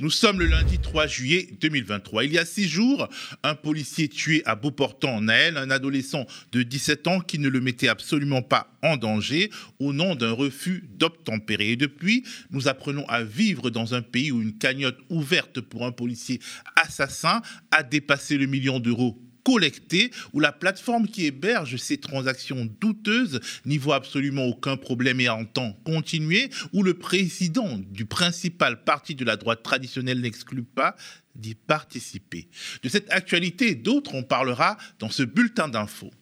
Nous sommes le lundi 3 juillet 2023. Il y a six jours, un policier tué à Beauportant, Naël, un adolescent de 17 ans qui ne le mettait absolument pas en danger au nom d'un refus d'obtempérer. Et depuis, nous apprenons à vivre dans un pays où une cagnotte ouverte pour un policier assassin a dépassé le million d'euros collecté, où la plateforme qui héberge ces transactions douteuses n'y voit absolument aucun problème et entend continuer, où le président du principal parti de la droite traditionnelle n'exclut pas d'y participer. De cette actualité, d'autres, on parlera dans ce bulletin d'infos.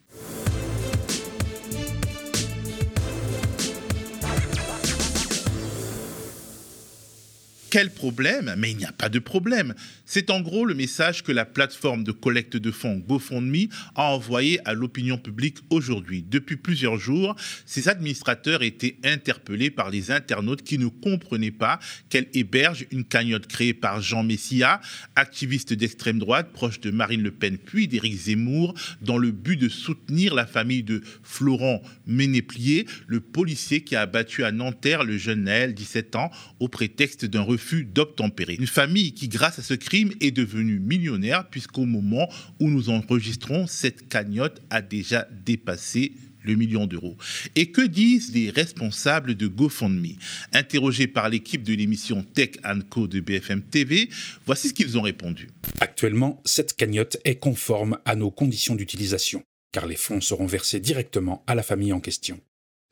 Quel problème? Mais il n'y a pas de problème. C'est en gros le message que la plateforme de collecte de fonds GoFundMe a envoyé à l'opinion publique aujourd'hui. Depuis plusieurs jours, ces administrateurs étaient interpellés par les internautes qui ne comprenaient pas qu'elle héberge une cagnotte créée par Jean Messia, activiste d'extrême droite proche de Marine Le Pen puis d'Éric Zemmour, dans le but de soutenir la famille de Florent Ménéplier, le policier qui a abattu à Nanterre le jeune Naël, 17 ans, au prétexte d'un refus d'obtempérer. Une famille qui, grâce à ce crime, est devenue millionnaire puisqu'au moment où nous enregistrons, cette cagnotte a déjà dépassé le million d'euros. Et que disent les responsables de GoFundMe? Interrogés par l'équipe de l'émission Tech Co de BFM TV, voici ce qu'ils ont répondu. Actuellement, cette cagnotte est conforme à nos conditions d'utilisation, car les fonds seront versés directement à la famille en question.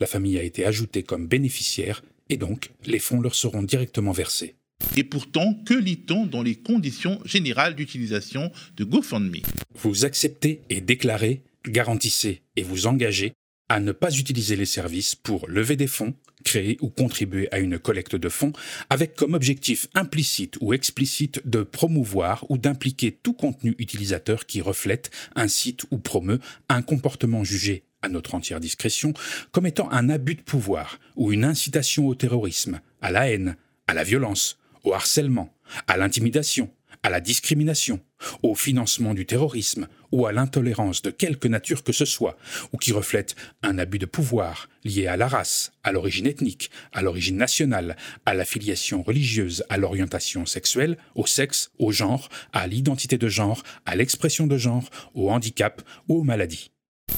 La famille a été ajoutée comme bénéficiaire et donc les fonds leur seront directement versés. Et pourtant, que lit-on dans les conditions générales d'utilisation de GoFundMe? Vous acceptez et déclarez, garantissez et vous engagez à ne pas utiliser les services pour lever des fonds, créer ou contribuer à une collecte de fonds, avec comme objectif implicite ou explicite de promouvoir ou d'impliquer tout contenu utilisateur qui reflète, incite ou promeut un comportement jugé à notre entière discrétion, comme étant un abus de pouvoir ou une incitation au terrorisme, à la haine, à la violence, au harcèlement, à l'intimidation, à la discrimination, au financement du terrorisme ou à l'intolérance de quelque nature que ce soit, ou qui reflète un abus de pouvoir lié à la race, à l'origine ethnique, à l'origine nationale, à l'affiliation religieuse, à l'orientation sexuelle, au sexe, au genre, à l'identité de genre, à l'expression de genre, au handicap ou aux maladies.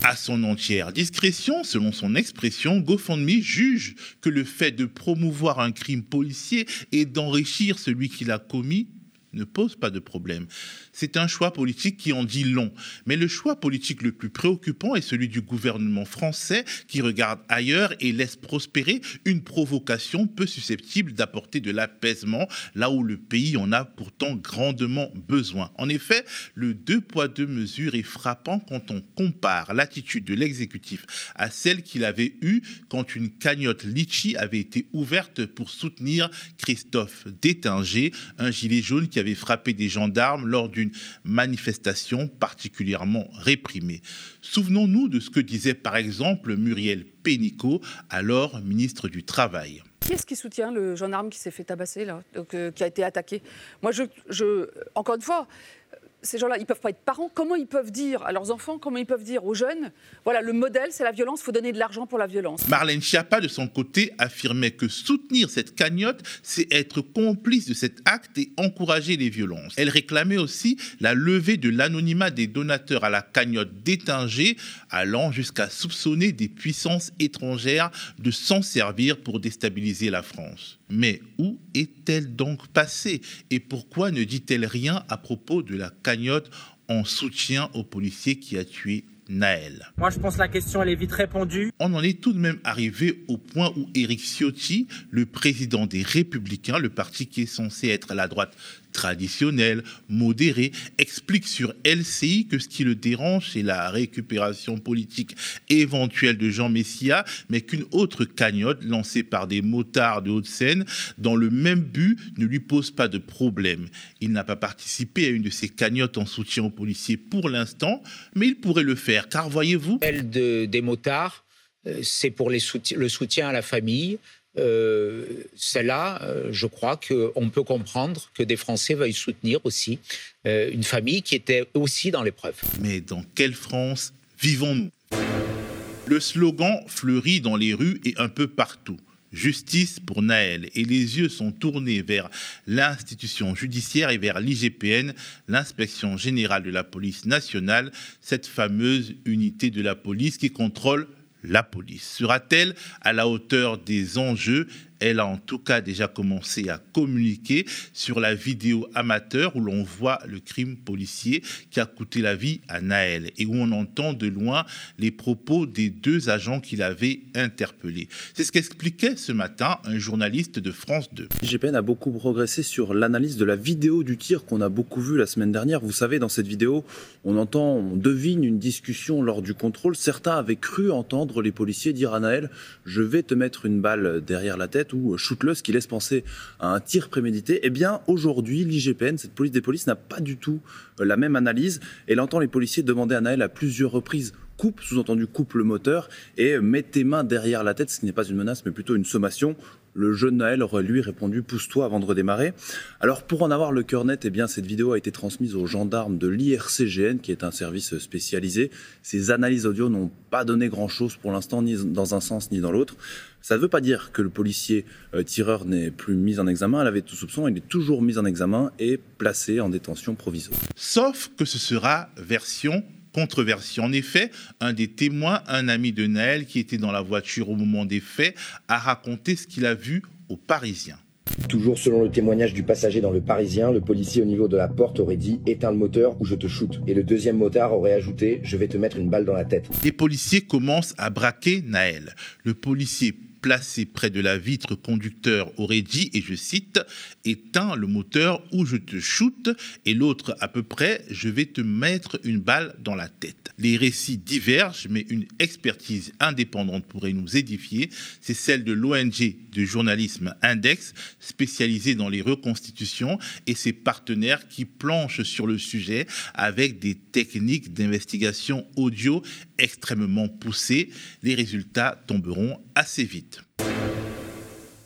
À son entière discrétion, selon son expression, GoFundMe juge que le fait de promouvoir un crime policier et d'enrichir celui qui l'a commis ne pose pas de problème. C'est un choix politique qui en dit long. Mais le choix politique le plus préoccupant est celui du gouvernement français qui regarde ailleurs et laisse prospérer une provocation peu susceptible d'apporter de l'apaisement là où le pays en a pourtant grandement besoin. En effet, le deux poids deux mesures est frappant quand on compare l'attitude de l'exécutif à celle qu'il avait eue quand une cagnotte Litchi avait été ouverte pour soutenir Christophe Détinger, un gilet jaune qui avait frappé des gendarmes lors d'une manifestation particulièrement réprimée. Souvenons-nous de ce que disait par exemple Muriel Pénicaud, alors ministre du Travail. Qui est-ce qui soutient le gendarme qui s'est fait tabasser, là, donc, euh, qui a été attaqué? Moi, je, je, encore une fois, ces gens-là, ils peuvent pas être parents. Comment ils peuvent dire à leurs enfants, comment ils peuvent dire aux jeunes, voilà, le modèle, c'est la violence, il faut donner de l'argent pour la violence. Marlène Schiappa, de son côté, affirmait que soutenir cette cagnotte, c'est être complice de cet acte et encourager les violences. Elle réclamait aussi la levée de l'anonymat des donateurs à la cagnotte d'étinger, allant jusqu'à soupçonner des puissances étrangères de s'en servir pour déstabiliser la France. Mais où est-elle donc passée et pourquoi ne dit-elle rien à propos de la cagnotte en soutien au policier qui a tué Naël? Moi, je pense que la question, elle est vite répondue. On en est tout de même arrivé au point où Éric Ciotti, le président des Républicains, le parti qui est censé être la droite traditionnelle, modérée, explique sur LCI que ce qui le dérange, c'est la récupération politique éventuelle de Jean Messia, mais qu'une autre cagnotte lancée par des motards de Haute-Seine dans le même but ne lui pose pas de problème. Il n'a pas participé à une de ces cagnottes en soutien aux policiers pour l'instant, mais il pourrait le faire, car voyez-vous... Celle de, des motards, euh, c'est pour le soutien à la famille, euh, celle-là, euh, je crois qu'on peut comprendre que des Français veuillent soutenir aussi euh, une famille qui était aussi dans l'épreuve. Mais dans quelle France vivons-nous? Le slogan fleurit dans les rues et un peu partout. justice pour Naël. Et les yeux sont tournés vers l'institution judiciaire et vers l'IGPN, l'inspection générale de la police nationale, cette fameuse unité de la police qui contrôle la police. Sera-t-elle à la hauteur des enjeux elle a en tout cas déjà commencé à communiquer sur la vidéo amateur où l'on voit le crime policier qui a coûté la vie à Naël et où on entend de loin les propos des deux agents qu'il avait interpellés. C'est ce qu'expliquait ce matin un journaliste de France 2. L'IGPN a beaucoup progressé sur l'analyse de la vidéo du tir qu'on a beaucoup vu la semaine dernière. Vous savez, dans cette vidéo, on entend, on devine une discussion lors du contrôle. Certains avaient cru entendre les policiers dire à Naël, je vais te mettre une balle derrière la tête ou shootless qui laisse penser à un tir prémédité, eh bien aujourd'hui l'IGPN, cette police des polices, n'a pas du tout euh, la même analyse. Elle entend les policiers demander à Naël à plusieurs reprises coupe, sous-entendu coupe le moteur et met tes mains derrière la tête, ce qui n'est pas une menace mais plutôt une sommation. Le jeune Naël aurait lui répondu pousse-toi avant de redémarrer. Alors pour en avoir le cœur net, eh bien cette vidéo a été transmise aux gendarmes de l'IRCGN, qui est un service spécialisé. Ces analyses audio n'ont pas donné grand-chose pour l'instant, ni dans un sens ni dans l'autre. Ça ne veut pas dire que le policier euh, tireur n'est plus mis en examen. Elle avait tout soupçon. Il est toujours mis en examen et placé en détention provisoire. Sauf que ce sera version controversée. En effet, un des témoins, un ami de Naël qui était dans la voiture au moment des faits, a raconté ce qu'il a vu aux Parisiens. Toujours selon le témoignage du passager dans le Parisien, le policier au niveau de la porte aurait dit éteins le moteur ou je te shoote. Et le deuxième motard aurait ajouté je vais te mettre une balle dans la tête. Les policiers commencent à braquer Naël. Le policier placé près de la vitre conducteur aurait dit, et je cite, éteins le moteur ou je te shoote, et l'autre à peu près, je vais te mettre une balle dans la tête. Les récits divergent, mais une expertise indépendante pourrait nous édifier. C'est celle de l'ONG de journalisme Index, spécialisée dans les reconstitutions, et ses partenaires qui planchent sur le sujet avec des techniques d'investigation audio extrêmement poussées. Les résultats tomberont assez vite.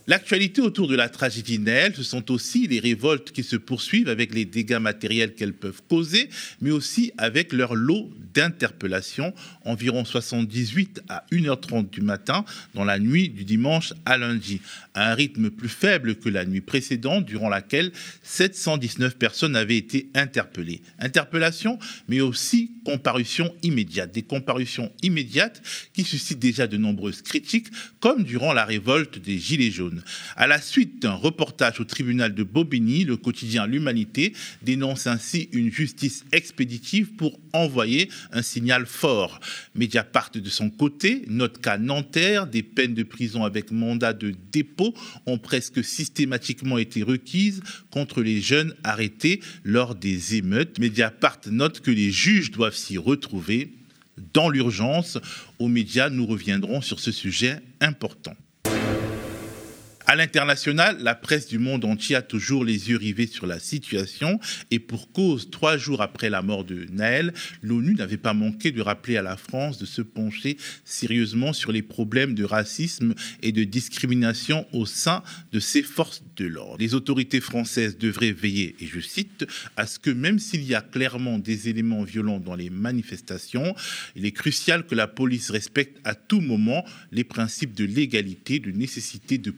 L'actualité autour de la tragédie Naël, ce sont aussi les révoltes qui se poursuivent avec les dégâts matériels qu'elles peuvent causer, mais aussi avec leur lot d'interpellations, environ 78 à 1h30 du matin dans la nuit du dimanche à lundi, à un rythme plus faible que la nuit précédente durant laquelle 719 personnes avaient été interpellées. Interpellations, mais aussi comparutions immédiates, des comparutions immédiates qui suscitent déjà de nombreuses critiques, comme durant la révolte des Gilets jaunes. À la suite d'un reportage au tribunal de Bobigny, le quotidien L'Humanité dénonce ainsi une justice expéditive pour envoyer un signal fort. Mediapart de son côté note qu'à Nanterre, des peines de prison avec mandat de dépôt ont presque systématiquement été requises contre les jeunes arrêtés lors des émeutes. Mediapart note que les juges doivent s'y retrouver. Dans l'urgence, aux médias, nous reviendrons sur ce sujet important. À l'international, la presse du monde entier a toujours les yeux rivés sur la situation et pour cause, trois jours après la mort de Naël, l'ONU n'avait pas manqué de rappeler à la France de se pencher sérieusement sur les problèmes de racisme et de discrimination au sein de ses forces de l'ordre. Les autorités françaises devraient veiller, et je cite, à ce que même s'il y a clairement des éléments violents dans les manifestations, il est crucial que la police respecte à tout moment les principes de légalité, de nécessité, de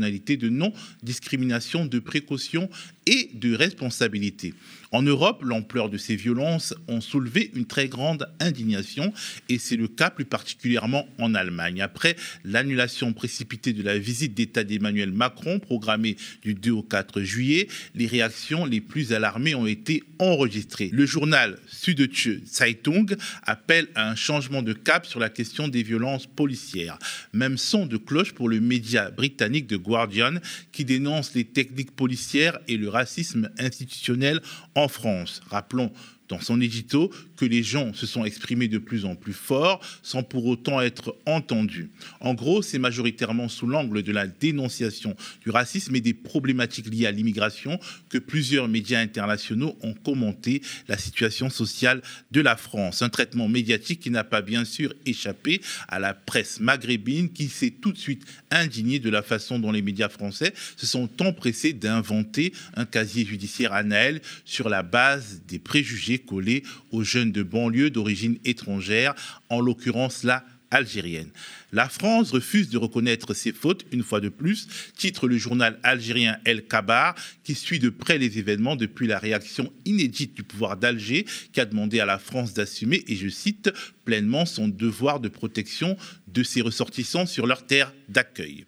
de non-discrimination, de précaution et de responsabilité. En Europe, l'ampleur de ces violences ont soulevé une très grande indignation et c'est le cas plus particulièrement en Allemagne. Après l'annulation précipitée de la visite d'État d'Emmanuel Macron programmée du 2 au 4 juillet, les réactions les plus alarmées ont été enregistrées. Le journal Süddeutsche Zeitung appelle à un changement de cap sur la question des violences policières. Même son de cloche pour le média britannique The Guardian qui dénonce les techniques policières et le racisme institutionnel en France. Rappelons dans son édito que les gens se sont exprimés de plus en plus fort sans pour autant être entendus. En gros, c'est majoritairement sous l'angle de la dénonciation du racisme et des problématiques liées à l'immigration que plusieurs médias internationaux ont commenté la situation sociale de la France. Un traitement médiatique qui n'a pas bien sûr échappé à la presse maghrébine qui s'est tout de suite indignée de la façon dont les médias français se sont empressés d'inventer un casier judiciaire à Naël sur la base des préjugés collés aux jeunes de banlieue d'origine étrangère, en l'occurrence la algérienne. La France refuse de reconnaître ses fautes une fois de plus, titre le journal algérien El Kabar, qui suit de près les événements depuis la réaction inédite du pouvoir d'Alger, qui a demandé à la France d'assumer, et je cite, pleinement son devoir de protection de ses ressortissants sur leur terre d'accueil.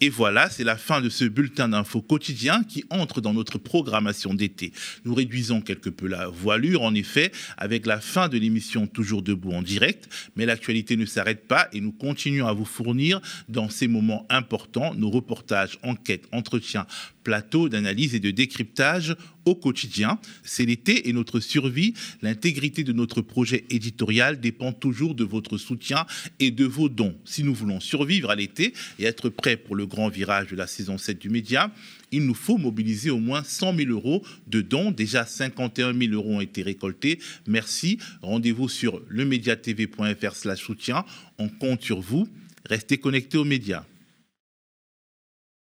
Et voilà, c'est la fin de ce bulletin d'infos quotidien qui entre dans notre programmation d'été. Nous réduisons quelque peu la voilure, en effet, avec la fin de l'émission Toujours debout en direct, mais l'actualité ne s'arrête pas et nous continuons à vous fournir dans ces moments importants nos reportages, enquêtes, entretiens, plateaux d'analyse et de décryptage au quotidien. C'est l'été et notre survie, l'intégrité de notre projet éditorial dépend toujours de votre soutien et de vos dons. Si nous voulons survivre à l'été et être prêts pour le grand virage de la saison 7 du média, il nous faut mobiliser au moins 100 000 euros de dons. Déjà 51 000 euros ont été récoltés. Merci. Rendez-vous sur lemediatv.fr slash soutien. On compte sur vous. Restez connectés aux médias.